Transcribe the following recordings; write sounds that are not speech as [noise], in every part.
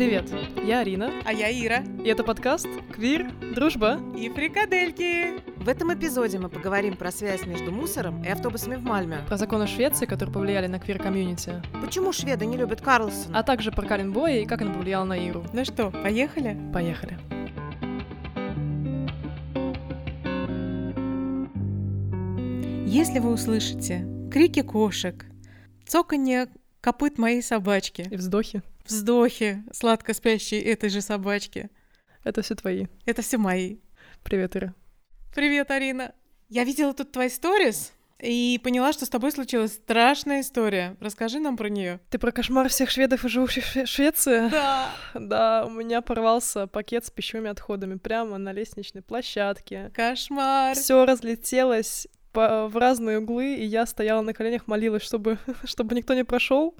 Привет, я Арина, А я Ира. и это подкаст «Квир. Дружба». И фрикадельки. В этом эпизоде мы поговорим про связь между мусором и автобусами в Мальме. Про законы Швеции, которые повлияли на квир-комьюнити, Почему шведы не любят Карлсона? а также про Карен Боя и как она повлияла на Иру. Ну что, поехали? Поехали. Если вы услышите крики кошек, цоканье копыт моей собачки, И вздохи. Вздохи сладко спящей этой же собачки, Это все твои. это все мои. Привет, Ира. Привет, Арина. Я видела тут твои сторис и поняла, что с тобой случилась страшная история. Расскажи нам про нее. Ты про кошмар всех шведов и живущих в Шве- Швеции? Да. [laughs] Да, у меня порвался пакет с пищевыми отходами прямо на лестничной площадке. Кошмар. Все разлетелось по- в разные углы, и я стояла на коленях, молилась, чтобы, [laughs] чтобы никто не прошел.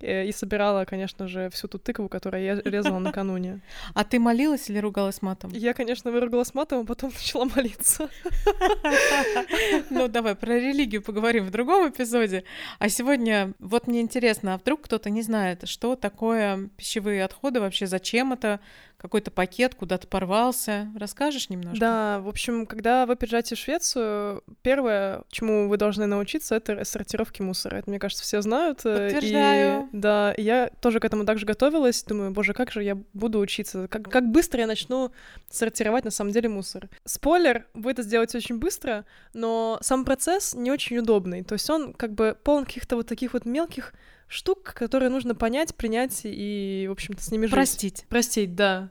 Э, И собирала, конечно же, всю ту тыкву, которую я резала накануне. [laughs] А ты молилась или ругалась матом? Я, конечно, выругалась матом, а потом [laughs] начала молиться. [laughs] Ну, давай про религию поговорим в другом эпизоде. А сегодня, вот мне интересно, а вдруг кто-то не знает, что такое пищевые отходы вообще, зачем это, какой-то пакет куда-то порвался. Расскажешь немножко? Да, в общем, когда вы приезжаете в Швецию, первое, чему вы должны научиться, это сортировки мусора. Это, мне кажется, все знают. э, Подтверждаю. Да, я тоже к этому также готовилась. Думаю, боже, как же я буду учиться? Как, как быстро я начну сортировать на самом деле мусор? Спойлер, вы это сделаете очень быстро, но сам процесс не очень удобный. То есть он как бы полон каких-то вот таких вот мелких штук, которые нужно понять, принять и, в общем-то, с ними жить. Простить. Простить, да.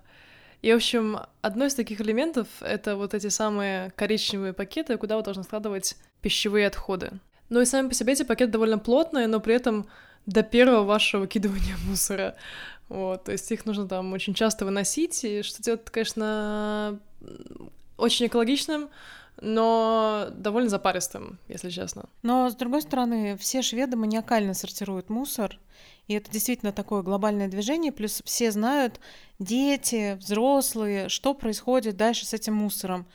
И, в общем, одно из таких элементов — это вот эти самые коричневые пакеты, куда вы должны складывать пищевые отходы. Ну и сами по себе эти пакеты довольно плотные, но при этом до первого вашего выкидывания [laughs] мусора. Вот, то есть их нужно там очень часто выносить, и что делать, конечно, очень экологичным, но довольно запаристым, если честно. Но, с другой стороны, все шведы маниакально сортируют мусор, и это действительно такое глобальное движение, плюс все знают, дети, взрослые, что происходит дальше с этим мусором.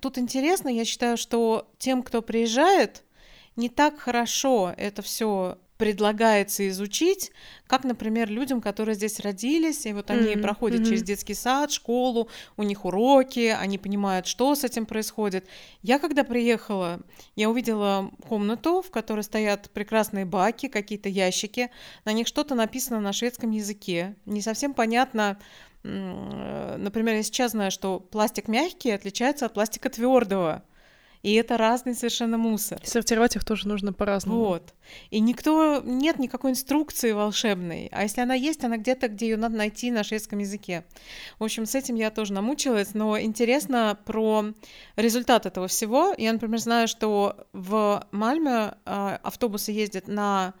Тут интересно, я считаю, что тем, кто приезжает, не так хорошо это все предлагается изучить, как, например, людям, которые здесь родились, и вот они Мгм, проходят мгм. через детский сад, школу, у них уроки, они понимают, что с этим происходит. Я когда приехала, я увидела комнату, в которой стоят прекрасные баки, какие-то ящики, на них что-то написано на шведском языке. Не совсем понятно. э, Например, я сейчас знаю, что пластик мягкий отличается от пластика твердого. И это разный совершенно мусор. И сортировать их тоже нужно по-разному. Вот. И никто, нет никакой инструкции волшебной. А если она есть, она где-то, где ее надо найти на шведском языке. В общем, с этим я тоже намучилась, но интересно про результат этого всего. Я, например, знаю, что в Мальме а, автобусы ездят на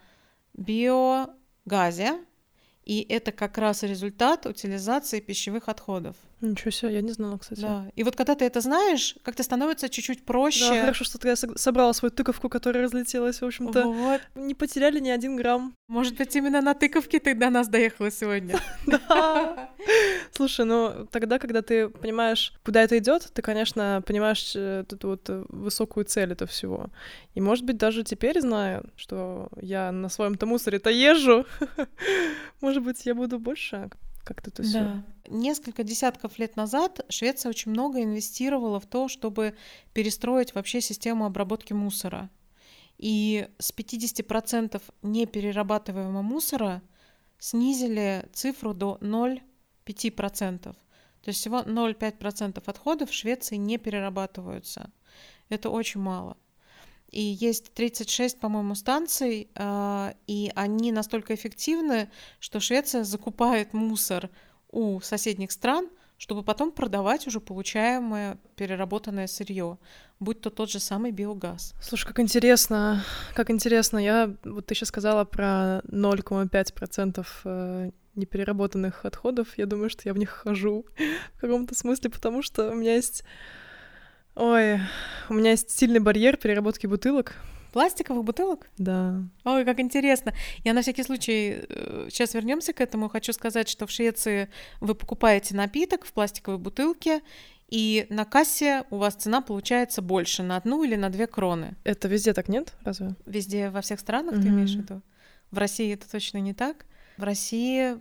биогазе, и это как раз результат утилизации пищевых отходов. Ничего себе, я не знала, кстати. Да. И вот когда ты это знаешь, как-то становится чуть-чуть проще. Да, хорошо, что ты сог- собрала свою тыковку, которая разлетелась. В общем-то, Вот. не потеряли ни один грамм. Может быть, именно на тыковке ты до нас доехала сегодня. [laughs] Да. Слушай, ну тогда, когда ты понимаешь, куда это идет, ты, конечно, понимаешь э, эту вот э, высокую цель этого всего. И, может быть, даже теперь, зная, что я на своем-то мусоре-то езжу, [laughs] может быть, я буду больше как-то это все. Да. Несколько десятков лет назад Швеция очень много инвестировала в то, чтобы перестроить вообще систему обработки мусора. И с 50% неперерабатываемого мусора снизили цифру до 0,5%. То есть всего 0,5% отходов в Швеции не перерабатываются. Это очень мало. И есть 36, по-моему, станций, а, и они настолько эффективны, что Швеция закупает мусор у соседних стран, чтобы потом продавать уже получаемое переработанное сырье, будь то тот же самый биогаз. Слушай, как интересно, как интересно. Я, вот ты сейчас сказала про 0,5% э, непереработанных отходов. Я думаю, что я в них хожу [laughs] в каком-то смысле, потому что у меня есть... Ой, у меня есть сильный барьер переработки бутылок. Пластиковых бутылок? Да. Ой, как интересно. Я на всякий случай, сейчас вернемся к этому, хочу сказать, что в Швеции вы покупаете напиток в пластиковой бутылке, и на кассе у вас цена получается больше, на одну или на две кроны. Это везде так нет? Разве? Везде, во всех странах ты Мгм. имеешь в виду? В России это точно не так. В России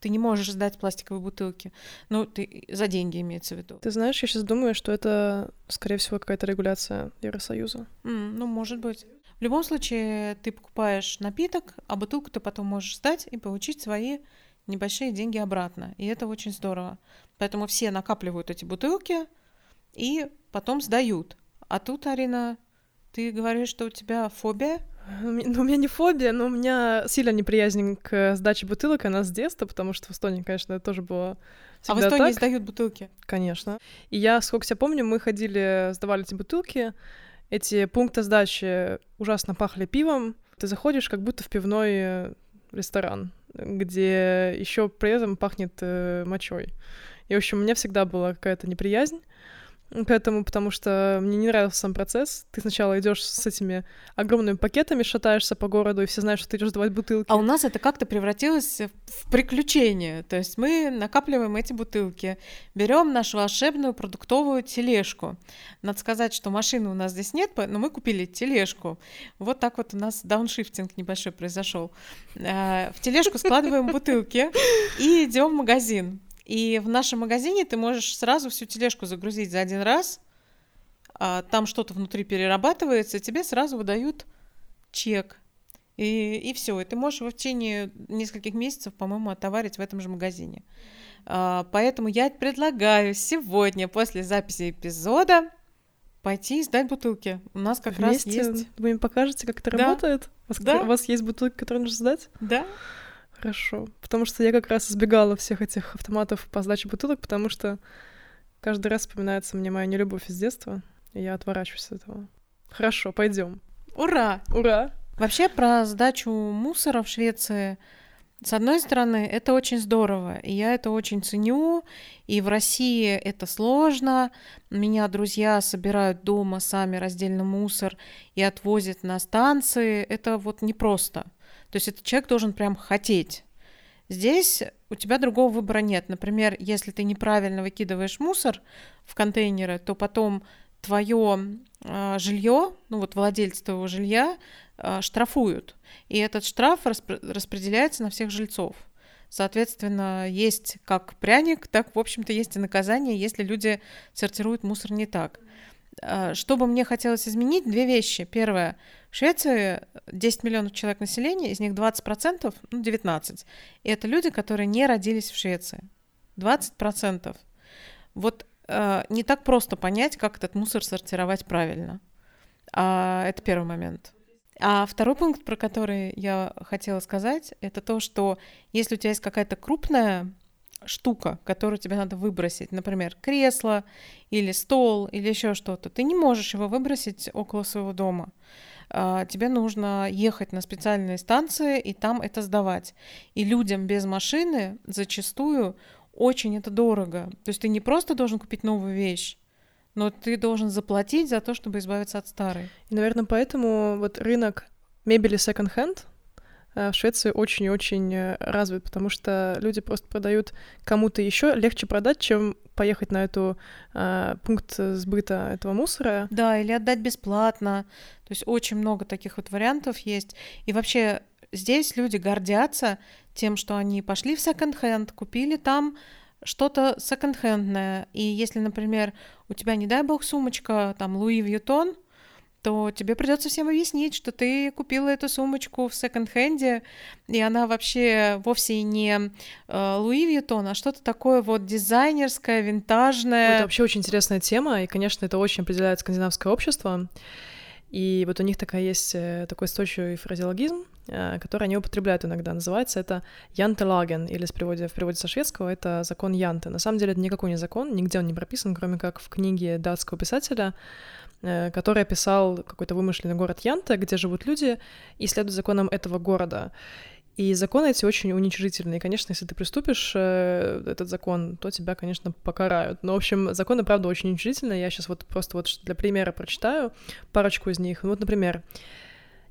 Ты не можешь сдать пластиковые бутылки. Ну, ты за деньги имеется в виду. Ты знаешь, я сейчас думаю, что это, скорее всего, какая-то регуляция Евросоюза. Mm, ну, может быть. В любом случае, ты покупаешь напиток, а бутылку ты потом можешь сдать и получить свои небольшие деньги обратно. И это очень здорово. Поэтому все накапливают эти бутылки и потом сдают. А тут, Арина, ты говоришь, что у тебя фобия? Ну, у меня не фобия, но у меня сильно неприязнь к сдаче бутылок, она с детства, потому что в Эстонии, конечно, это тоже было А в Эстонии так. сдают бутылки? Конечно. И я, сколько себя помню, мы ходили, сдавали эти бутылки, эти пункты сдачи ужасно пахли пивом. Ты заходишь как будто в пивной ресторан, где еще при этом пахнет э, мочой. И, в общем, у меня всегда была какая-то неприязнь к этому, потому что мне не нравился сам процесс. Ты сначала идешь с этими огромными пакетами, шатаешься по городу, и все знают, что ты идешь сдавать бутылки. А у нас это как-то превратилось в приключение. То есть мы накапливаем эти бутылки, берем нашу волшебную продуктовую тележку. Надо сказать, что машины у нас здесь нет, но мы купили тележку. Вот так вот у нас дауншифтинг небольшой произошел. Э, в тележку складываем бутылки и идем в магазин. И в нашем магазине ты можешь сразу всю тележку загрузить за один раз, а там что-то внутри перерабатывается, тебе сразу выдают чек. И, и все, и ты можешь в течение нескольких месяцев, по-моему, отоварить в этом же магазине. А, поэтому я предлагаю сегодня, после записи эпизода, пойти и сдать бутылки. У нас как Вместе раз есть... Вы мне покажете, как это да. работает? У вас, да. у вас есть бутылки, которые нужно сдать? Да. Хорошо. Потому что я как раз избегала всех этих автоматов по сдаче бутылок, потому что каждый раз вспоминается мне моя нелюбовь из детства, и я отворачиваюсь от этого. Хорошо, пойдем. Ура! Ура! Вообще про сдачу мусора в Швеции, с одной стороны, это очень здорово, и я это очень ценю, и в России это сложно. Меня друзья собирают дома сами раздельно мусор и отвозят на станции. Это вот непросто. То есть этот человек должен прям хотеть. Здесь у тебя другого выбора нет. Например, если ты неправильно выкидываешь мусор в контейнеры, то потом твое э, а, жилье, ну вот владельцы твоего жилья э, штрафуют. И этот штраф распро- распределяется на всех жильцов. Соответственно, есть как пряник, так, в общем-то, есть и наказание, если люди сортируют мусор не так. А, что бы мне хотелось изменить? Две вещи. Первое. В Швеции 10 миллионов человек населения, из них 20%, ну 19, и это люди, которые не родились в Швеции. 20%. Вот э, не так просто понять, как этот мусор сортировать правильно. А, это первый момент. А второй пункт, про который я хотела сказать, это то, что если у тебя есть какая-то крупная штука, которую тебе надо выбросить, например, кресло или стол или еще что-то, ты не можешь его выбросить около своего дома. А, тебе нужно ехать на специальные станции и там это сдавать. И людям без машины зачастую очень это дорого. То есть ты не просто должен купить новую вещь, но ты должен заплатить за то, чтобы избавиться от старой. И, наверное, поэтому вот рынок мебели Э, в Швеции очень и очень э, развит, потому что люди просто продают кому-то еще легче продать, чем поехать на эту э, пункт сбыта этого мусора. Да, или отдать бесплатно. То есть очень много таких вот вариантов есть. И вообще здесь люди гордятся тем, что они пошли в секонд-хенд, купили там что-то секонд-хендное. И если, например, у тебя, не дай бог, сумочка там Луи Вьютон, то тебе придется всем объяснить, что ты купила эту сумочку в секонд-хенде, и она вообще вовсе не э, Луи Вьютон, а что-то такое вот дизайнерское, винтажное. Это вообще очень интересная тема, и, конечно, это очень определяет скандинавское общество. И вот у них такая есть э, такой стойчивый фразеологизм, э, который они употребляют иногда. Называется это Янтелаген, или в переводе, в переводе со шведского это закон Янты. На самом деле это никакой не закон, нигде он не прописан, кроме как в книге датского писателя который описал какой-то вымышленный город Янта, где живут люди и следуют законам этого города. И законы эти очень уничижительные. Конечно, если ты приступишь э, этот закон, то тебя, конечно, покарают. Но, в общем, законы, правда, очень уничижительные. Я сейчас вот просто вот для примера прочитаю парочку из них. Вот, например,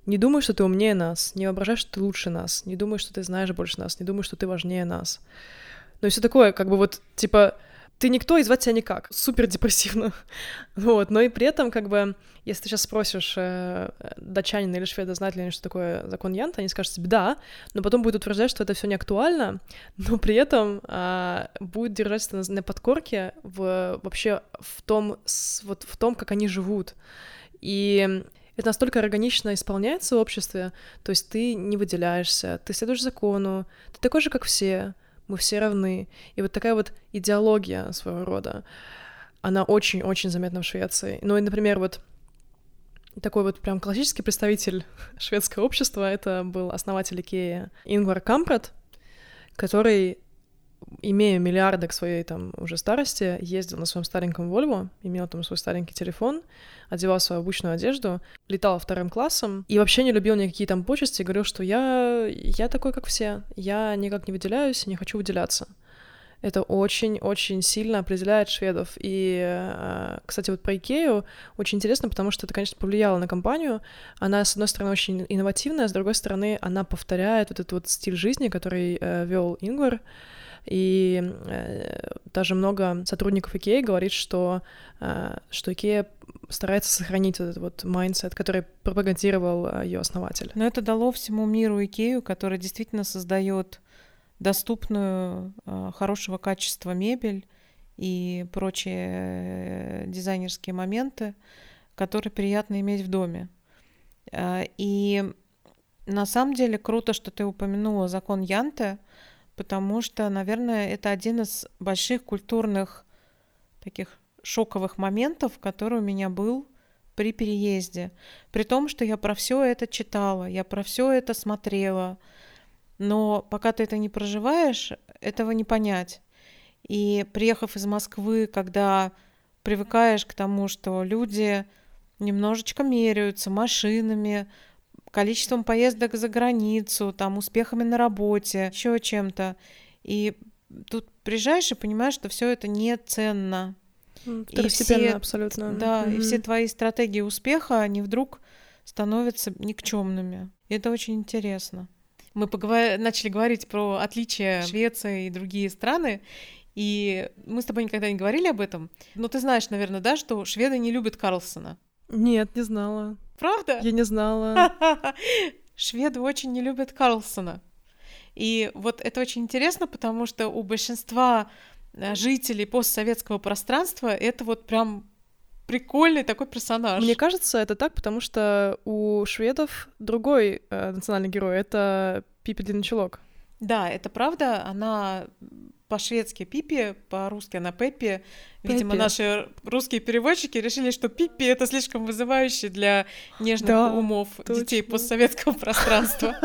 не думай, что ты умнее нас, не воображай, что ты лучше нас, не думай, что ты знаешь больше нас, не думай, что ты важнее нас. Ну и все такое, как бы вот, типа, ты никто и звать тебя никак. Супер депрессивно. [laughs] вот, но и при этом, как бы, если ты сейчас спросишь э, датчанина или шведа, знают ли они, что такое закон Янта, они скажут тебе «да», но потом будут утверждать, что это все не актуально, [laughs] но при этом э, будет держаться на, на подкорке в, вообще в том, с, вот в том, как они живут. И это настолько органично исполняется в обществе, то есть ты не выделяешься, ты следуешь закону, ты такой же, как все, мы все равны. И вот такая вот идеология своего рода, она очень-очень заметна в Швеции. Ну и, например, вот такой вот прям классический представитель шведского общества, это был основатель Икеи Ингвар Кампрат, который имея миллиарды к своей там уже старости, ездил на своем стареньком Вольво, имел там свой старенький телефон, одевал свою обычную одежду, летал вторым классом и вообще не любил никакие там почести, говорил, что я, я такой, как все, я никак не выделяюсь, не хочу выделяться. Это очень-очень сильно определяет шведов. И, э, кстати, вот про Икею очень интересно, потому что это, конечно, повлияло на компанию. Она, с одной стороны, очень инновативная, с другой стороны, она повторяет вот этот вот стиль жизни, который э, вел Ингвар. И э, даже много сотрудников Икеи говорит, что, э, что Икея старается сохранить этот вот mindset, который пропагандировал э, ее основатель. Но это дало всему миру Икею, который действительно создает доступную, хорошего качества мебель и прочие дизайнерские моменты, которые приятно иметь в доме. И на самом деле круто, что ты упомянула закон Янте, потому что, наверное, это один из больших культурных таких шоковых моментов, который у меня был при переезде. При том, что я про все это читала, я про все это смотрела. Но пока ты это не проживаешь, этого не понять. И приехав из Москвы, когда привыкаешь к тому, что люди немножечко меряются машинами, количеством поездок за границу, там, успехами на работе, еще чем-то. И тут приезжаешь и понимаешь, что все это не ценно. И все, абсолютно. Да, mm-hmm. и все твои стратегии успеха, они вдруг становятся никчемными. И это очень интересно. Мы поговор... начали говорить про отличия Швеции и другие страны, и мы с тобой никогда не говорили об этом. Но ты знаешь, наверное, да, что шведы не любят Карлсона. Нет, не знала. Правда? Я не знала. [laughs] Шведы очень не любят Карлсона. И вот это очень интересно, потому что у большинства э, жителей постсоветского пространства это вот прям прикольный такой персонаж. Мне кажется, это так, потому что у шведов другой э, национальный герой — это Пипи Длинный Чулок. Да, это правда. Она по-шведски Пипи, по-русски она Пеппи. Видимо, Пеппи. наши русские переводчики решили, что Пиппи это слишком вызывающе для нежных да, умов точно. детей постсоветского пространства.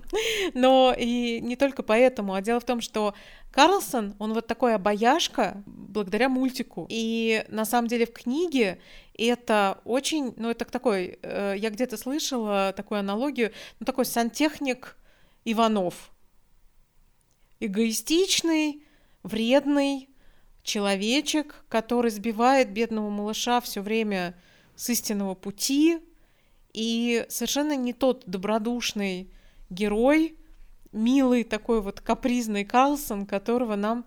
[laughs] Но и не только поэтому, а дело в том, что Карлсон, он вот такой обаяшка благодаря мультику. И на самом деле в книге это очень, ну это такой, э, я где-то слышала такую аналогию, ну такой сантехник Иванов эгоистичный, вредный человечек, который сбивает бедного малыша все время с истинного пути, и совершенно не тот добродушный герой, милый такой вот капризный Карлсон, которого нам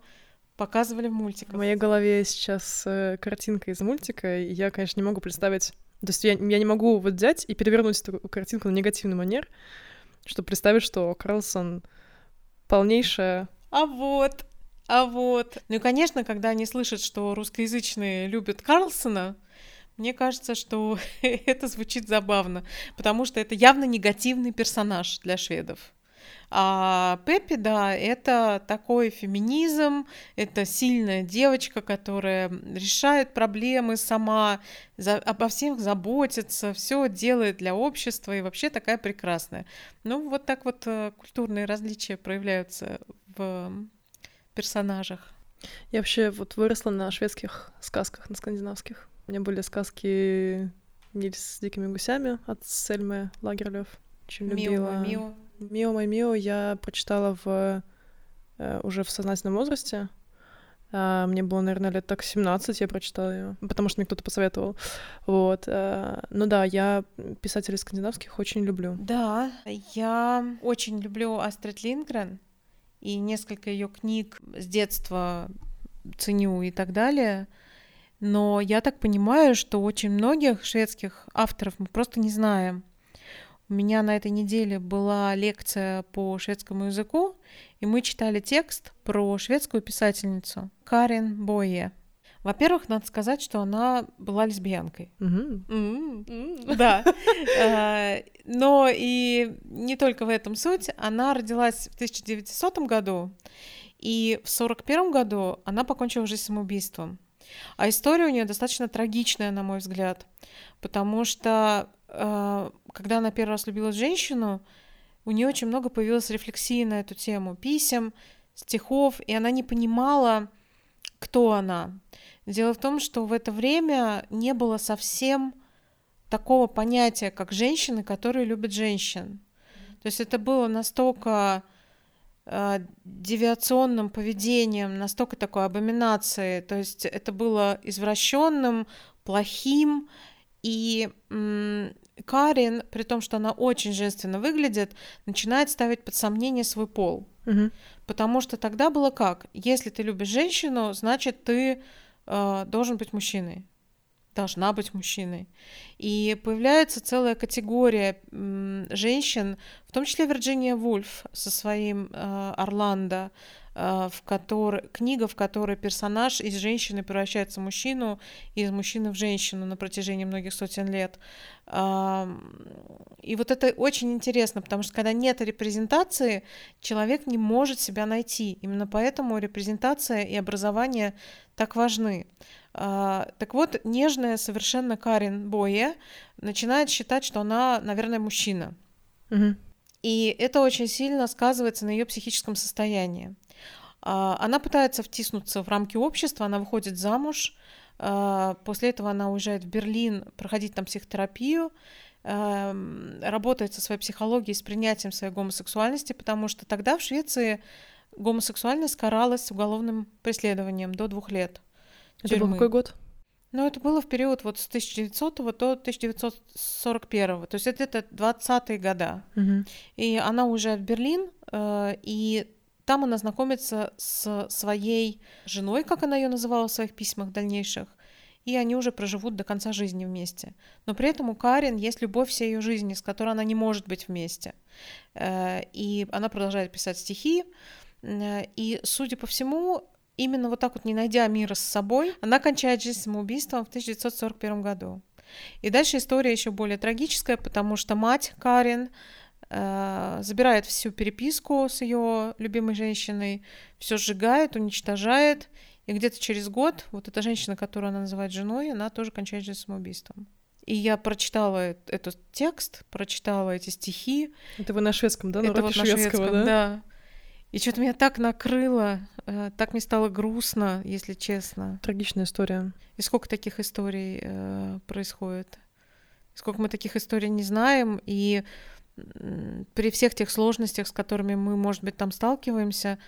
показывали в мультиках. В моей голове сейчас э, картинка из мультика, и я, конечно, не могу представить... То есть я, я не могу вот взять и перевернуть эту картинку на негативный манер, чтобы представить, что Карлсон полнейшая... А вот, а вот. Ну и, конечно, когда они слышат, что русскоязычные любят Карлсона, мне кажется, что [laughs] это звучит забавно, потому что это явно негативный персонаж для шведов. А Пеппи, да, это такой феминизм, это сильная девочка, которая решает проблемы сама, за, обо всех заботится, все делает для общества и вообще такая прекрасная. Ну, вот так вот э, культурные различия проявляются в персонажах. Я вообще вот выросла на шведских сказках, на скандинавских. У меня были сказки Нильс с дикими гусями от Сельмы Лагерлёв. Очень любила. Мио, Мио. Мио мой Мио я прочитала в э, уже в сознательном возрасте. А, мне было, наверное, лет так 17, я прочитала ее, потому что мне кто-то посоветовал. Вот. А, ну да, я писателей скандинавских очень люблю. Да, я очень люблю Астрид Лингрен, и несколько ее книг с детства ценю и так далее. Но я так понимаю, что очень многих шведских авторов мы просто не знаем. У меня на этой неделе была лекция по шведскому языку, и мы читали текст про шведскую писательницу Карен Бое. Во-первых, надо сказать, что она была лесбиянкой. Да. Э, но и не только в этом суть. Она родилась в 1900 году, и в 1941 году она покончила жизнь самоубийством. А история у нее достаточно трагичная, на мой взгляд, потому что когда она первый раз любила женщину, у нее очень много появилось рефлексии на эту тему, писем, стихов, и она не понимала, кто она. Дело в том, что в это время не было совсем такого понятия, как женщины, которые любят женщин. То есть это было настолько э, девиационным поведением, настолько такой абоминацией. То есть это было извращенным, плохим. И Карин, при том, что она очень женственно выглядит, начинает ставить под сомнение свой пол. Угу. Потому что тогда было как? Если ты любишь женщину, значит, ты э, должен быть мужчиной. Должна быть мужчиной. И появляется целая категория м, женщин, в том числе Вирджиния Вульф со своим э, Орландо, э, в которой, книга, в которой персонаж из женщины превращается в мужчину, и из мужчины в женщину на протяжении многих сотен лет. И вот это очень интересно, потому что когда нет репрезентации, человек не может себя найти. Именно поэтому репрезентация и образование так важны. А, так вот, нежная совершенно Карин Бое начинает считать, что она, наверное, мужчина. Угу. И это очень сильно сказывается на ее психическом состоянии. А, она пытается втиснуться в рамки общества, она выходит замуж, а, после этого она уезжает в Берлин проходить там психотерапию, эм, работает со своей психологией, с принятием своей гомосексуальности, потому что тогда в Швеции гомосексуальность каралась уголовным преследованием до двух лет. Это тюрьмы. был какой год? Ну, это было в период вот с 1900 до 1941. То есть это, это 20-е года. Угу. И она уезжает в Берлин, э, и там она знакомится с своей женой, как она ее называла в своих письмах дальнейших, и они уже проживут до конца жизни вместе. Но при этом у Карин есть любовь всей ее жизни, с которой она не может быть вместе. Э, и она продолжает писать стихи. Э, и, судя по всему, именно вот так вот, не найдя мира с собой, она кончает жизнь самоубийством в 1941 году. И дальше история еще более трагическая, потому что мать Карин забирает всю переписку с ее любимой женщиной, все сжигает, уничтожает, и где-то через год вот эта женщина, которую она называет женой, она тоже кончает жизнь самоубийством. И я прочитала этот текст, прочитала эти стихи. Это вы на шведском, да? На Это вот на шведском, да? да. И что-то меня так накрыло, э, так мне стало грустно, если честно. Трагичная история. И сколько таких историй э, происходит? Сколько мы таких историй не знаем, и при всех тех сложностях, с которыми мы, может быть, там сталкиваемся,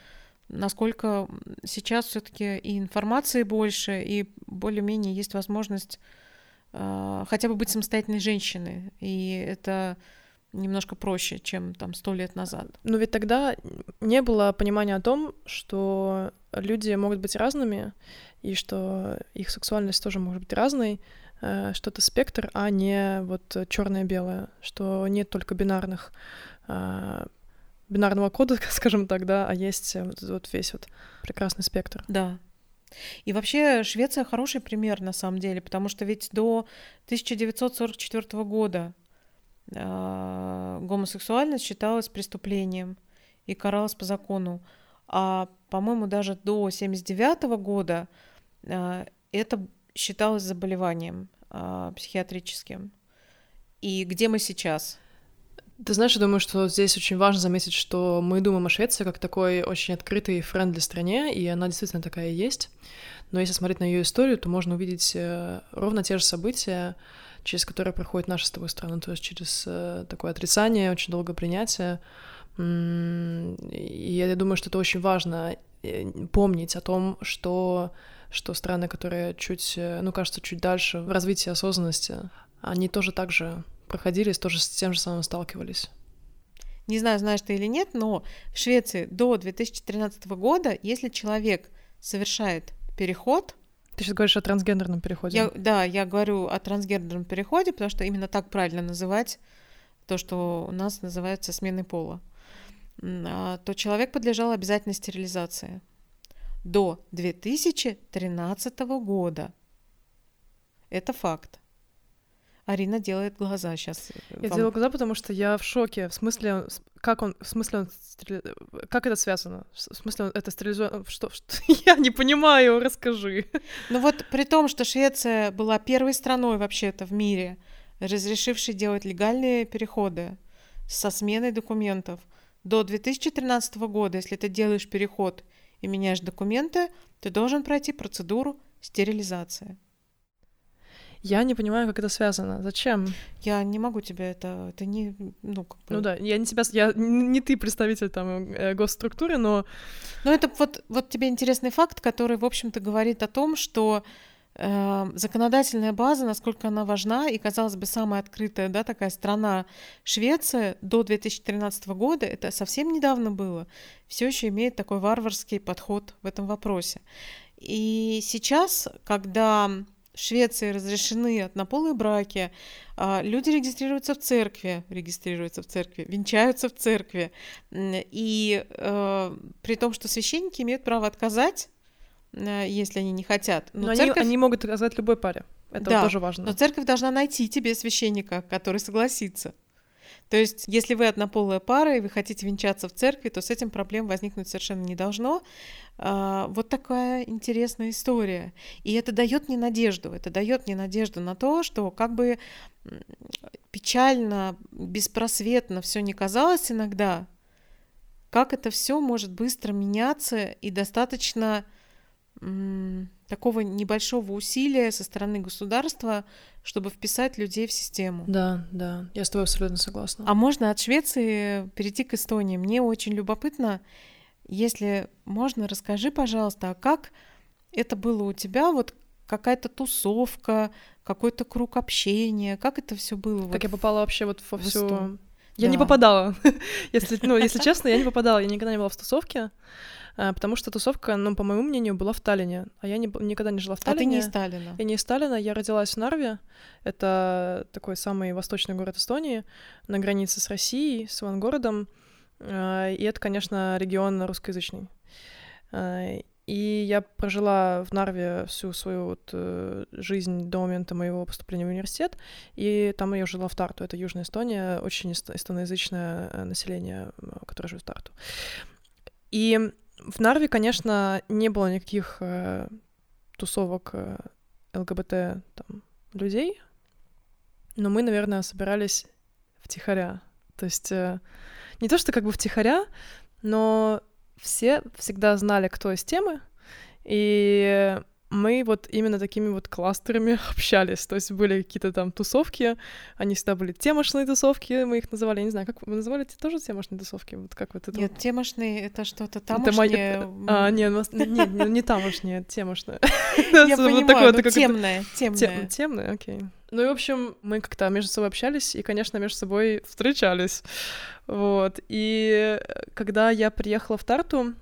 насколько сейчас все-таки и информации больше, и более-менее есть возможность э, хотя бы быть самостоятельной женщиной. И это немножко проще, чем там сто лет назад. Но ведь тогда не было понимания о том, что люди могут быть разными, и что их сексуальность тоже может быть разной, что-то спектр, а не вот черное-белое, что нет только бинарных э, бинарного кода, [laughs] скажем так, да, а есть вот весь вот прекрасный спектр. Да. И вообще Швеция хороший пример на самом деле, потому что ведь до 1944 года э, гомосексуальность считалась преступлением и каралась по закону, а по-моему даже до 1979 года э, это считалось заболеванием э, психиатрическим. И где мы сейчас? Ты знаешь, я думаю, что здесь очень важно заметить, что мы думаем о Швеции как такой очень открытой и френдли стране, и она действительно такая и есть. Но если смотреть на ее историю, то можно увидеть э, ровно те же события, через которые проходит наша с тобой страна, то есть через э, такое отрицание, очень долгое принятие. И я думаю, что это очень важно э, помнить о том, что что страны, которые чуть, э, ну, кажется, чуть дальше в развитии осознанности, они тоже так же проходили, тоже с тем же самым сталкивались. Не знаю, знаешь ты или нет, но в Швеции до 2013 года, если человек совершает переход. Ты сейчас говоришь о трансгендерном переходе. Я, да, я говорю о трансгендерном переходе, потому что именно так правильно называть то, что у нас называется сменой пола. А, то человек подлежал обязательной стерилизации до 2013 года. Это факт. Арина делает глаза сейчас. Э, я вам... делаю глаза, потому что я в шоке. В смысле, как он, в смысле, он стерили... как это связано? В смысле, это стерилизовано? Что, что? [laughs] Я не понимаю, расскажи. Ну вот при том, что Швеция была первой страной вообще-то в мире, разрешившей делать легальные переходы со сменой документов, до 2013 года, если ты делаешь переход и меняешь документы, ты должен пройти процедуру стерилизации. Я не понимаю, как это связано. Зачем? Я не могу тебе это... Это не... Ну, как бы... ну да, я не тебя... Я не ты представитель там э, госструктуры, но... Ну это вот, вот тебе интересный факт, который, в общем-то, говорит о том, что законодательная база, насколько она важна, и, казалось бы, самая открытая, да, такая страна Швеция до 2013 года, это совсем недавно было, все еще имеет такой варварский подход в этом вопросе. И сейчас, когда в Швеции разрешены однополые браки, а, люди регистрируются в церкви, регистрируются в церкви, венчаются в церкви. И э, при том, что священники имеют право отказать, если они не хотят. Но, но церковь... они, они могут отказать любой паре. Это да, тоже важно. Но церковь должна найти тебе священника, который согласится. То есть, если вы однополая пара и вы хотите венчаться в церкви, то с этим проблем возникнуть совершенно не должно. А, вот такая интересная история. И это дает мне надежду. Это дает мне надежду на то, что как бы печально, беспросветно все не казалось иногда, как это все может быстро меняться и достаточно такого небольшого усилия со стороны государства, чтобы вписать людей в систему. Да, да, я с тобой абсолютно согласна. А можно от Швеции перейти к Эстонии? Мне очень любопытно, если можно, расскажи, пожалуйста, а как это было у тебя, вот какая-то тусовка, какой-то круг общения, как это все было? Как вот я попала вообще вот во всю... Я да. не попадала. [laughs] если, ну, [laughs] если честно, я не попадала. Я никогда не была в тусовке. А, потому что тусовка, ну, по моему мнению, была в Таллине, а я не, никогда не жила в Таллине. А ты не из Таллина? Я не из Таллина, я родилась в Нарве, это такой самый восточный город Эстонии, на границе с Россией, с Ивангородом, а, и это, конечно, регион русскоязычный. А, и я прожила в Нарве всю свою вот, э, жизнь до момента моего поступления в университет, и там я жила в Тарту, это Южная Эстония, очень эстоноязычное э, население, которое живет в Тарту. И в Нарве, конечно, не было никаких э, тусовок э, ЛГБТ там, людей, но мы, наверное, собирались втихаря. То есть э, не то, что как бы втихаря, но все всегда знали, кто из темы, и мы вот именно такими вот кластерами [laughs] общались. То есть были какие-то там тусовки, они всегда были темошные тусовки, мы их называли, я не знаю, как вы называли эти тоже темошные тусовки? Вот как вот это? Нет, темошные — это что-то тамошнее. Это, а, нет, [laughs] не, не, не тамошнее, темошные. [laughs] Я понимаю, ну, темное, темное. Темное, окей. Ну и, в общем, мы как-то между собой общались и, конечно, между собой встречались. Вот. И когда я приехала в Тарту,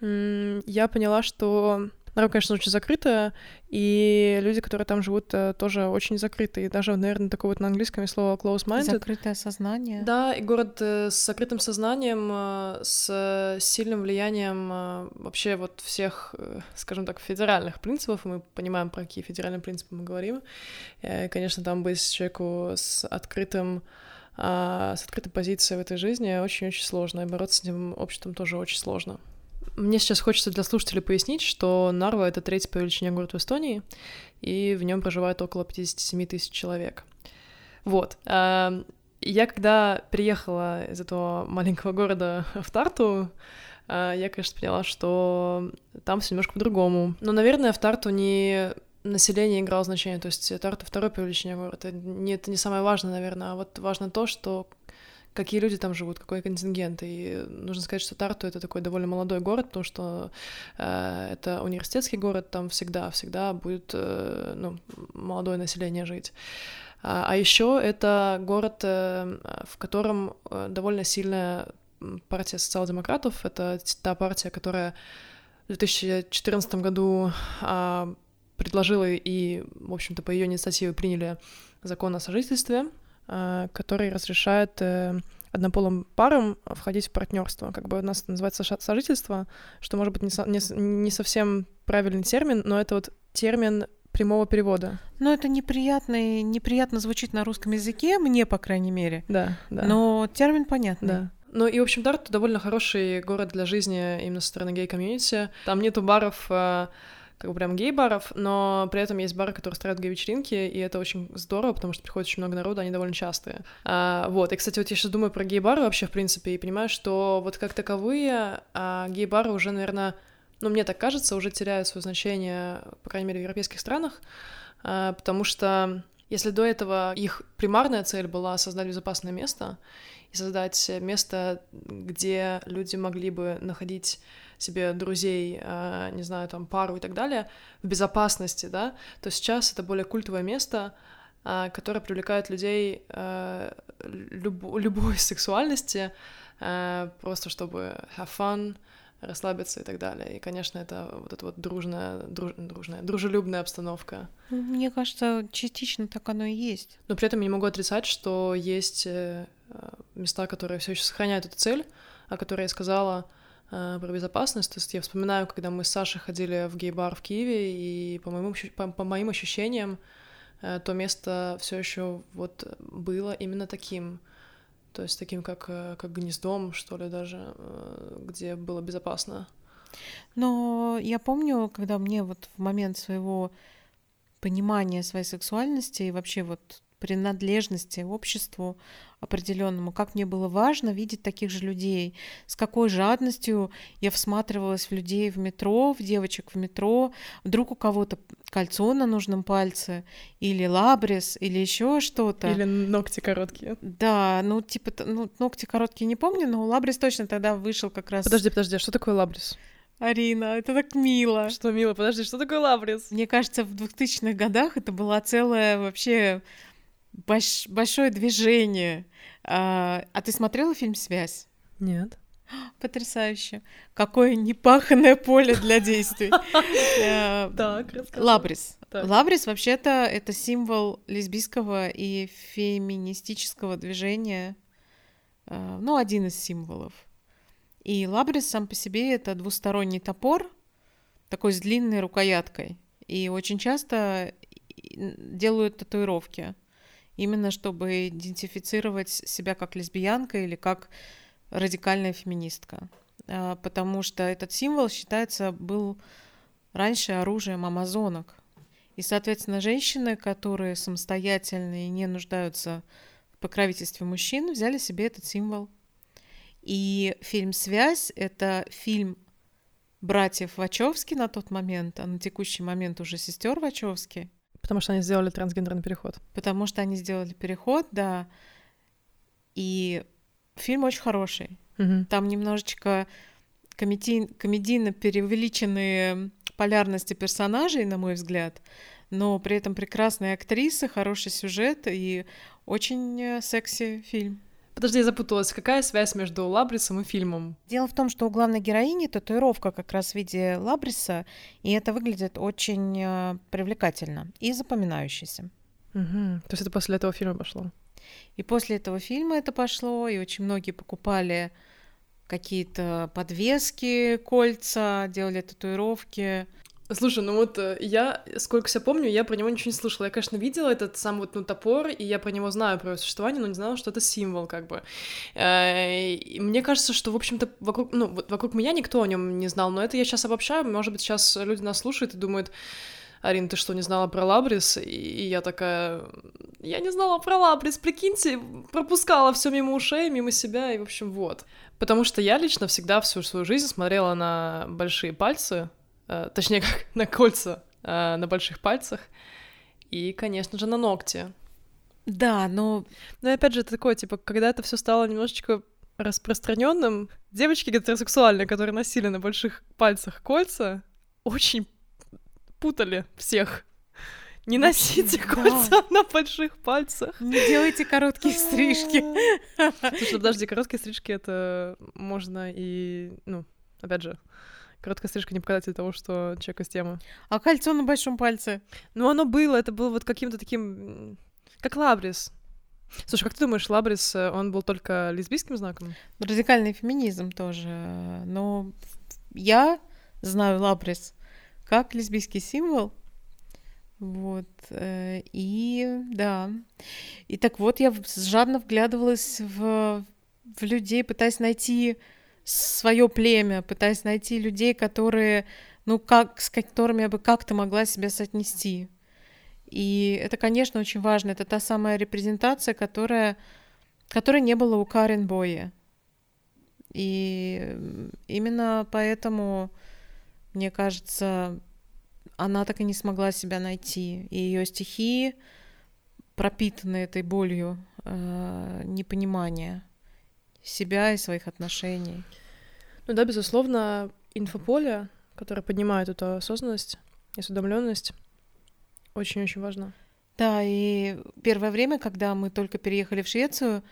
я поняла, что Нарва, конечно, очень закрытая, и люди, которые там живут, э, тоже очень закрыты. И даже, наверное, такое вот на английском есть слово close-minded. Закрытое сознание. Да, и город э, с закрытым сознанием, э, с сильным влиянием вообще вот всех, скажем так, федеральных принципов. Мы понимаем, про какие федеральные принципы мы говорим. И, конечно, там быть человеку с открытым с открытой позицией в этой жизни очень-очень сложно, и бороться с этим обществом тоже очень сложно. Мне сейчас хочется для слушателей пояснить, что Нарва — это третий по величине город в Эстонии, и в нем проживает около 57 тысяч человек. Вот. А, я когда приехала из этого маленького города в Тарту, а, я, конечно, поняла, что там все немножко по-другому. Но, наверное, в Тарту не население играло значение, то есть Тарту второй по величине город. Это не, это не самое важное, наверное, а вот важно то, что какие люди там живут, какой контингент. И нужно сказать, что Тарту — это такой довольно молодой город, потому что э, это университетский город, там всегда-всегда будет э, ну, молодое население жить. А, а еще это город, э, в котором э, довольно сильная партия социал-демократов. Это та партия, которая в 2014 году а, предложила и, в общем-то, по ее инициативе приняли закон о сожительстве, который разрешает э, однополым парам входить в партнерство. Как бы у нас это называется сожительство, что может быть не, со, не, не совсем правильный термин, но это вот термин прямого перевода. Ну, это неприятно, неприятно звучит на русском языке, мне, по крайней мере. Да, да. Но термин понятный. Да. Ну и, в общем, Дарту довольно хороший город для жизни именно со стороны гей-комьюнити. Там нету баров, э, бы прям гей-баров, но при этом есть бары, которые устраивают гей-вечеринки, и это очень здорово, потому что приходит очень много народу, они довольно частые. А, вот, и, кстати, вот я сейчас думаю про гей-бары вообще, в принципе, и понимаю, что вот как таковые а, гей-бары уже, наверное, ну, мне так кажется, уже теряют свое значение, по крайней мере, в европейских странах, а, потому что если до этого их примарная цель была создать безопасное место и создать место, где люди могли бы находить себе друзей, а, не знаю, там, пару и так далее, в безопасности, да, то сейчас это более культовое место, а, которое привлекает людей люб- любой [laughs] сексуальности, просто чтобы have fun, расслабиться и так далее. И, конечно, это вот эта вот дружная, друж, дружная, дружелюбная обстановка. Мне кажется, частично так оно и есть. Но при этом я не могу отрицать, что есть э, места, которые все еще сохраняют эту цель, о которой я сказала про безопасность. То есть я вспоминаю, когда мы с Сашей ходили в гей-бар в Киеве, и по моим, по, по моим ощущениям, э, то место все еще вот было именно таким то есть таким как, э, как гнездом, что ли, даже, э, где было безопасно. Но я помню, когда мне вот в момент своего понимания своей сексуальности и вообще вот принадлежности обществу определенному, как мне было важно видеть таких же людей, с какой жадностью я всматривалась в людей в метро, в девочек в метро, вдруг у кого-то кольцо на нужном пальце, или лабрис, или еще что-то. Или ногти короткие. Да, ну типа, ну ногти короткие не помню, но лабрис точно тогда вышел как раз. Подожди, подожди, а что такое лабрис? Арина, это так мило. Что мило? Подожди, что такое лабрис? Мне кажется, в 2000-х годах это была целая вообще больш... большое движение. А, а ты смотрела фильм «Связь»? Нет. Потрясающе. Какое непаханное поле для действий. [laughs] Э, так, Лабрис. Лабрис вообще-то это символ лесбийского и феминистического движения. Э, ну, один из символов. И лабрис сам по себе это двусторонний топор, такой с длинной рукояткой. И очень часто делают татуировки именно чтобы идентифицировать себя как лесбиянка или как радикальная феминистка. А, потому что этот символ, считается, был раньше оружием амазонок. И, соответственно, женщины, которые самостоятельны и не нуждаются в покровительстве мужчин, взяли себе этот символ. И фильм «Связь» — это фильм братьев Вачовски на тот момент, а на текущий момент уже сестер Вачовски — Потому что они сделали трансгендерный переход. Потому что они сделали переход, да. И фильм очень хороший. Угу. Там немножечко комедий, комедийно преувеличенные полярности персонажей, на мой взгляд, но при этом прекрасные актрисы, хороший сюжет и очень э, секси фильм. Подожди, я запуталась. Какая связь между Лабрисом и фильмом? Дело в том, что у главной героини татуировка как раз в виде Лабриса, и это выглядит очень э, привлекательно и запоминающееся. Угу. То есть это после этого фильма пошло? И после этого фильма это пошло, и очень многие покупали какие-то подвески, кольца, делали татуировки. Слушай, ну вот э, я, сколько себя помню, я про него ничего не слышала. Я, конечно, видела этот сам вот, ну, топор, и я про него знаю, про его существование, но не знала, что это символ, как бы. Э, и мне кажется, что, в общем-то, вокруг, ну, вот вокруг меня никто о нем не знал, но это я сейчас обобщаю, может быть, сейчас люди нас слушают и думают, Арин, ты что, не знала про Лабрис? И я такая, я не знала про Лабрис, прикиньте, пропускала все мимо ушей, мимо себя, и, в общем, вот. Потому что я лично всегда всю свою жизнь смотрела на большие пальцы, точнее, [laughs] как на кольца э, на больших пальцах, и, конечно же, на ногти. Да, но... Но опять же, это такое, типа, когда это все стало немножечко распространенным, девочки гетеросексуальные, которые носили на больших пальцах кольца, очень путали всех. Не носите да. кольца на больших пальцах. Не делайте короткие [laughs] стрижки. Слушай, подожди, короткие стрижки это можно и, ну, опять же, Короткая стрижка не показатель того, что человек из темы. А кольцо на большом пальце? Ну, оно было, это было вот каким-то таким... Как лабрис. Слушай, как ты думаешь, Лабрис, э, он был только лесбийским знаком? Радикальный феминизм тоже. Но я знаю Лабрис как лесбийский символ. Вот. Э, и да. И так вот, я жадно вглядывалась в, в людей, пытаясь найти свое племя, пытаясь найти людей, которые, ну, как, с которыми я бы как-то могла себя соотнести. И это, конечно, очень важно. Это та самая репрезентация, которая, которой не было у Карен Боя. И именно поэтому, мне кажется, она так и не смогла себя найти. И ее стихи пропитаны этой болью э, непонимания себя и своих отношений. Ну да, безусловно, инфополе, которое поднимает эту осознанность и осведомленность, очень-очень важно. Да, и первое время, когда мы только переехали в Швецию,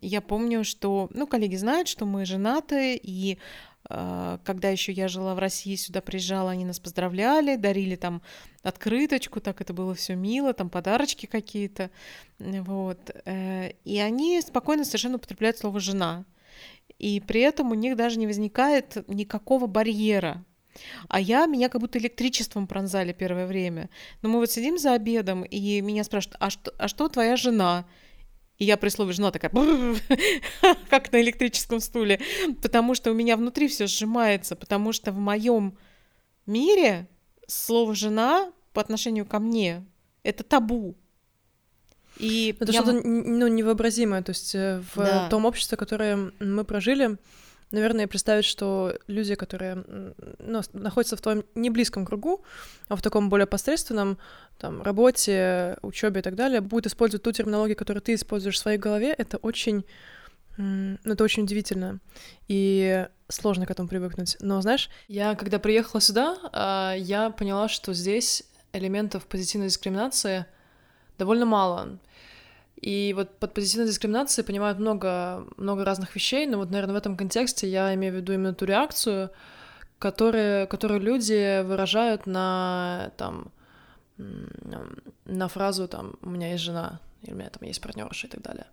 я помню, что, ну, коллеги знают, что мы женаты, и э, когда еще я жила в России, сюда приезжала, они нас поздравляли, дарили там открыточку, так это было все мило, там подарочки какие-то, вот. Э, и они спокойно совершенно употребляют слово «жена». И при этом у них даже не возникает никакого барьера а я, меня как будто электричеством пронзали первое время. Но мы вот сидим за обедом, и меня спрашивают, а что, а что твоя жена? И я при слове жена такая, [laughs] как на электрическом стуле, потому что у меня внутри все сжимается, потому что в моем мире слово жена по отношению ко мне это табу. И это я... что-то ну, невообразимое. То есть э, в да. том обществе, которое мы прожили, наверное, представить, что люди, которые ну, находятся в твоем не близком кругу, а в таком более посредственном там, работе, учебе и так далее, будут использовать ту терминологию, которую ты используешь в своей голове, это очень, ну, это очень удивительно. И сложно к этому привыкнуть. Но, знаешь, я, когда приехала сюда, а, я поняла, что здесь элементов позитивной дискриминации довольно мало. И вот под позитивной дискриминацией понимают много, много разных вещей, но вот, наверное, в этом контексте я имею в виду именно ту реакцию, которые, которую люди выражают на, там, на фразу, там, у меня есть жена, или у меня там есть партнерша и так далее.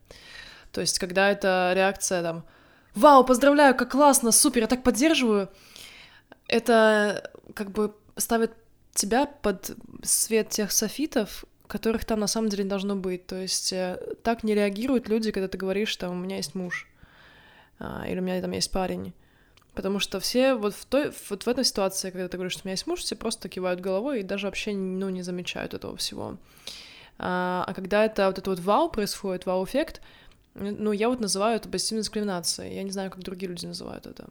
То есть, когда это реакция, там, вау, поздравляю, как классно, супер, я так поддерживаю, это как бы ставит тебя под свет тех софитов, которых там на самом деле должно быть. То есть э, так не реагируют люди, когда ты говоришь, там, у меня есть муж, а, или у меня там есть парень. Потому что все вот в, той, вот в этой ситуации, когда ты говоришь, что у меня есть муж, все просто кивают головой и даже вообще ну, не замечают этого всего. А, а когда это вот это вот вау происходит, вау-эффект, ну, я вот называю это позитивной дискриминацией. Я не знаю, как другие люди называют это.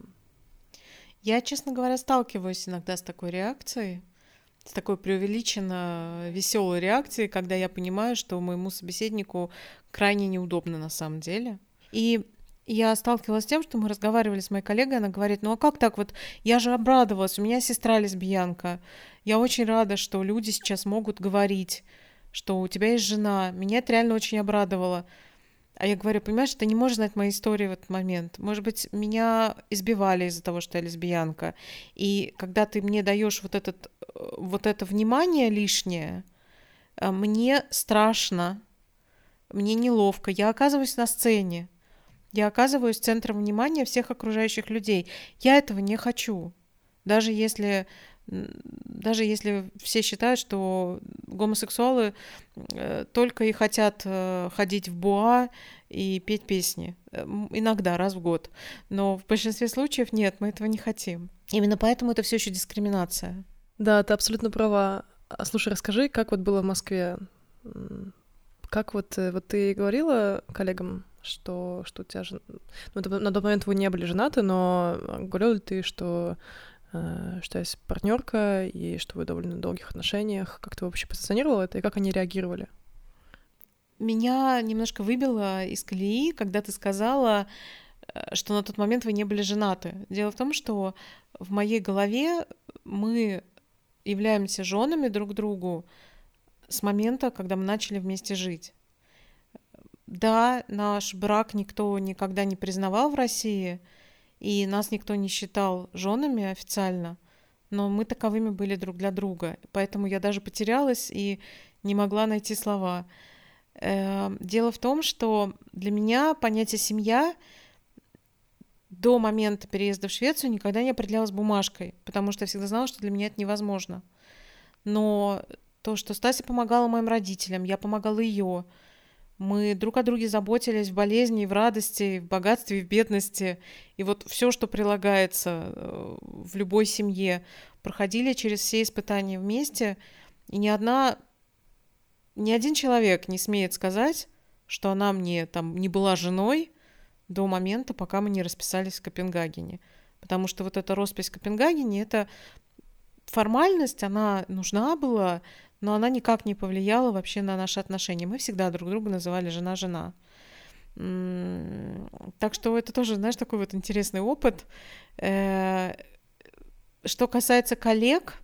Я, честно говоря, сталкиваюсь иногда с такой реакцией, с такой преувеличенно веселой реакцией, когда я понимаю, что моему собеседнику крайне неудобно на самом деле. И я сталкивалась с тем, что мы разговаривали с моей коллегой, она говорит, ну а как так вот, я же обрадовалась, у меня сестра лесбиянка, я очень рада, что люди сейчас могут говорить, что у тебя есть жена, меня это реально очень обрадовало. А я говорю, понимаешь, ты не можешь знать моей истории в этот момент. Может быть, меня избивали из-за того, что я лесбиянка. И когда ты мне даешь вот, этот, вот это внимание лишнее, э, мне страшно, мне неловко. Я оказываюсь на сцене. Я оказываюсь центром внимания всех окружающих людей. Я этого не хочу. Даже если даже если все считают, что гомосексуалы э, только и хотят э, ходить в буа и петь песни. Э, иногда, раз в год. Но в большинстве случаев нет, мы этого не хотим. Именно поэтому это все еще дискриминация. Да, ты абсолютно права. А слушай, расскажи, как вот было в Москве? Как вот, вот ты говорила коллегам, что, что у тебя жен... ну, на тот момент вы не были женаты, но говорил ли ты, что что есть партнерка и что вы довольно долгих отношениях. Как ты вообще позиционировала это и как они реагировали? Меня немножко выбило из колеи, когда ты сказала, э, что на тот момент вы не были женаты. Дело в том, что в моей голове мы являемся женами друг другу с момента, когда мы начали вместе жить. Да, наш брак никто никогда не признавал в России — и нас никто не считал женами официально, но мы таковыми были друг для друга. Поэтому я даже потерялась и не могла найти слова. Эм, дело в том, что для меня понятие семья до момента переезда в Швецию никогда не определялось бумажкой, потому что я всегда знала, что для меня это невозможно. Но то, что Стася помогала моим родителям, я помогала ее, мы друг о друге заботились в болезни, в радости, в богатстве, в бедности. И вот все, что прилагается э, в любой семье, проходили через все испытания вместе. И ни одна, ни один человек не смеет сказать, что она мне там не была женой до момента, пока мы не расписались в Копенгагене. Потому что вот эта роспись в Копенгагене, это формальность, она нужна была, но она никак не повлияла вообще на наши отношения. Мы всегда друг друга называли жена-жена. Так что это тоже, знаешь, такой вот интересный опыт. Э, что касается коллег,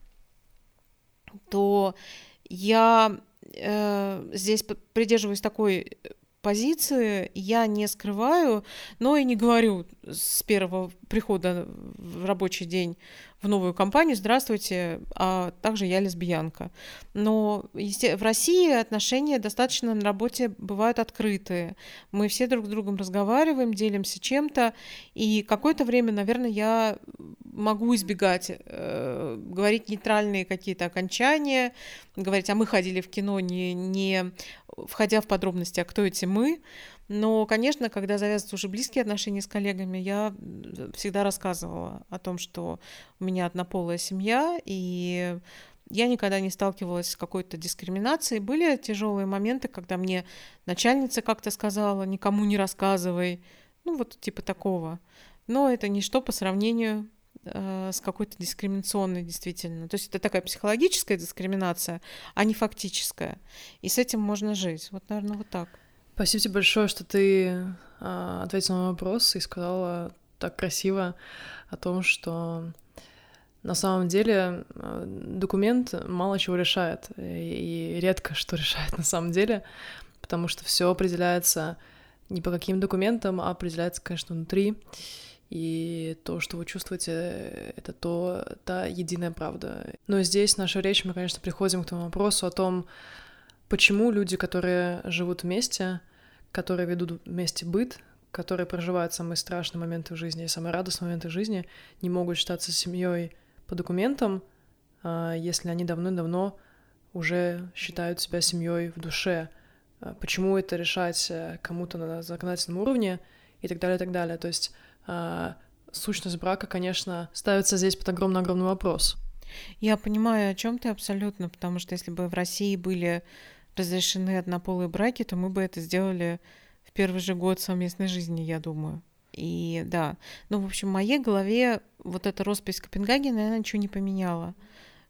то я э, здесь придерживаюсь такой позиции, я не скрываю, но и не говорю с первого прихода в рабочий день в новую компанию, здравствуйте, а также я лесбиянка. Но в России отношения достаточно на работе бывают открытые. Мы все друг с другом разговариваем, делимся чем-то, и какое-то время, наверное, я могу избегать э, говорить нейтральные какие-то окончания, говорить, а мы ходили в кино, не, не входя в подробности, а кто эти мы, но, конечно, когда завязываются уже близкие отношения с коллегами, я всегда рассказывала о том, что у меня однополая семья, и я никогда не сталкивалась с какой-то дискриминацией. Были тяжелые моменты, когда мне начальница как-то сказала, никому не рассказывай, ну вот типа такого. Но это ничто по сравнению э, с какой-то дискриминационной действительно. То есть это такая психологическая дискриминация, а не фактическая. И с этим можно жить. Вот, наверное, вот так. Спасибо тебе большое, что ты а, ответила на вопрос и сказала так красиво о том, что на самом деле а, документ мало чего решает, и редко что [laughs] решает на самом деле, потому что все определяется не по каким документам, а определяется, конечно, внутри. И то, что вы чувствуете, это то, та единая правда. Но здесь в нашей речи мы, конечно, приходим к тому вопросу о том, почему люди, которые живут вместе, которые ведут вместе быт, которые проживают самые страшные моменты в жизни и самые радостные моменты в жизни, не могут считаться семьей по документам, а, если они давно-давно уже считают себя семьей в душе. А, почему это решать э, кому-то на законодательном уровне и так далее, и так далее. То есть а, сущность брака, конечно, ставится здесь под огромный-огромный вопрос. Я понимаю, о чем ты абсолютно, потому что если бы в России были разрешены однополые браки, то мы бы это сделали в первый же год совместной жизни, я думаю. И да, ну, в общем, в моей голове вот эта роспись Копенгагена, наверное, ничего не поменяла.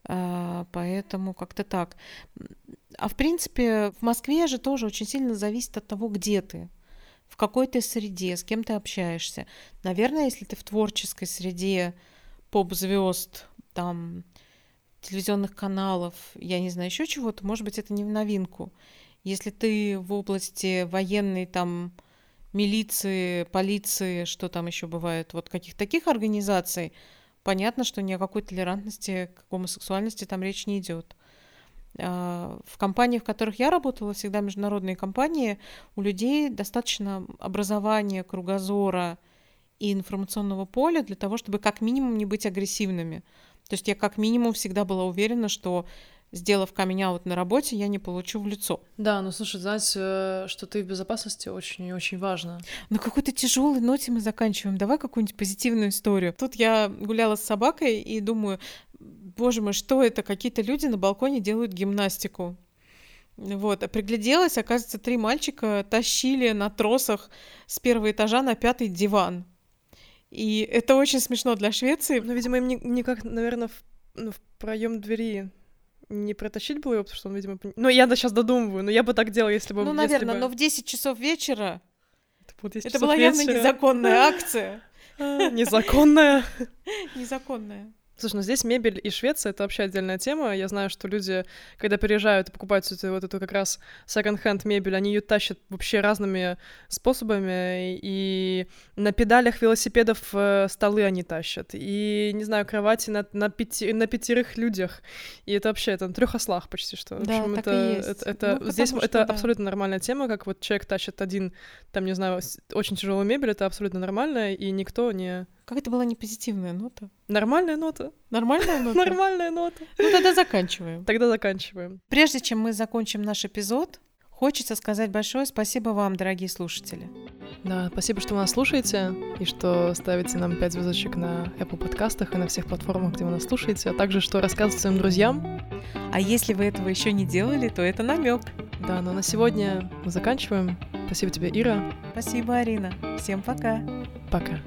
А, поэтому как-то так. А в принципе, в Москве же тоже очень сильно зависит от того, где ты, в какой ты среде, с кем ты общаешься. Наверное, если ты в творческой среде поп-звезд, там, телевизионных каналов, я не знаю, еще чего-то, может быть, это не в новинку. Если ты в области военной, там, милиции, полиции, что там еще бывает, вот каких таких организаций, понятно, что ни о какой толерантности к гомосексуальности там речь не идет. А, в компаниях, в которых я работала, всегда международные компании, у людей достаточно образования, кругозора и информационного поля для того, чтобы как минимум не быть агрессивными. То есть я как минимум всегда была уверена, что сделав камень-аут на работе, я не получу в лицо. Да, ну слушай, знать, э, что ты в безопасности очень и очень важно. На какой-то тяжелой ноте мы заканчиваем. Давай какую-нибудь позитивную историю. Тут я гуляла с собакой и думаю, боже мой, что это? Какие-то люди на балконе делают гимнастику. Вот, а пригляделась, оказывается, три мальчика тащили на тросах с первого этажа на пятый диван. И это очень смешно для Швеции. Ну, видимо, им никак, наверное, в, ну, в проем двери не протащить было его, потому что он, видимо... Ну, я да сейчас додумываю, но я бы так делала, если бы... Ну, наверное, бы... но в 10 часов вечера... Это, 10 это часов была вечера. явно незаконная [laughs] акция. А, незаконная? [laughs] Незаконная. Слушай, ну здесь мебель и Швеция — это вообще отдельная тема. Я знаю, что люди, когда переезжают и покупают эту, вот эту как раз секонд-хенд мебель, они ее тащат вообще разными способами, и на педалях велосипедов э, столы они тащат, и, не знаю, кровати на, на, пяти, на пятерых людях, и это вообще, это на трех ослах почти что. Да, в общем, так это, и есть. это, это Ну, здесь потому это что, да. абсолютно нормальная тема, как вот человек тащит один, там, не знаю, очень тяжелую мебель, это абсолютно нормально, и никто не... Как это была не позитивная нота? Нормальная нота. Нормальная [laughs] нота? Нормальная нота. Ну тогда заканчиваем. Тогда заканчиваем. Прежде чем мы закончим наш эпизод, хочется сказать большое спасибо вам, дорогие слушатели. Да, спасибо, что вы нас слушаете, и что ставите нам 5 звездочек на Apple подкастах и на всех платформах, где вы нас слушаете, а также, что рассказываете своим друзьям. А если вы этого еще не делали, то это намек. Да, но на сегодня мы заканчиваем. Спасибо тебе, Ира. Спасибо, Арина. Всем пока. Пока.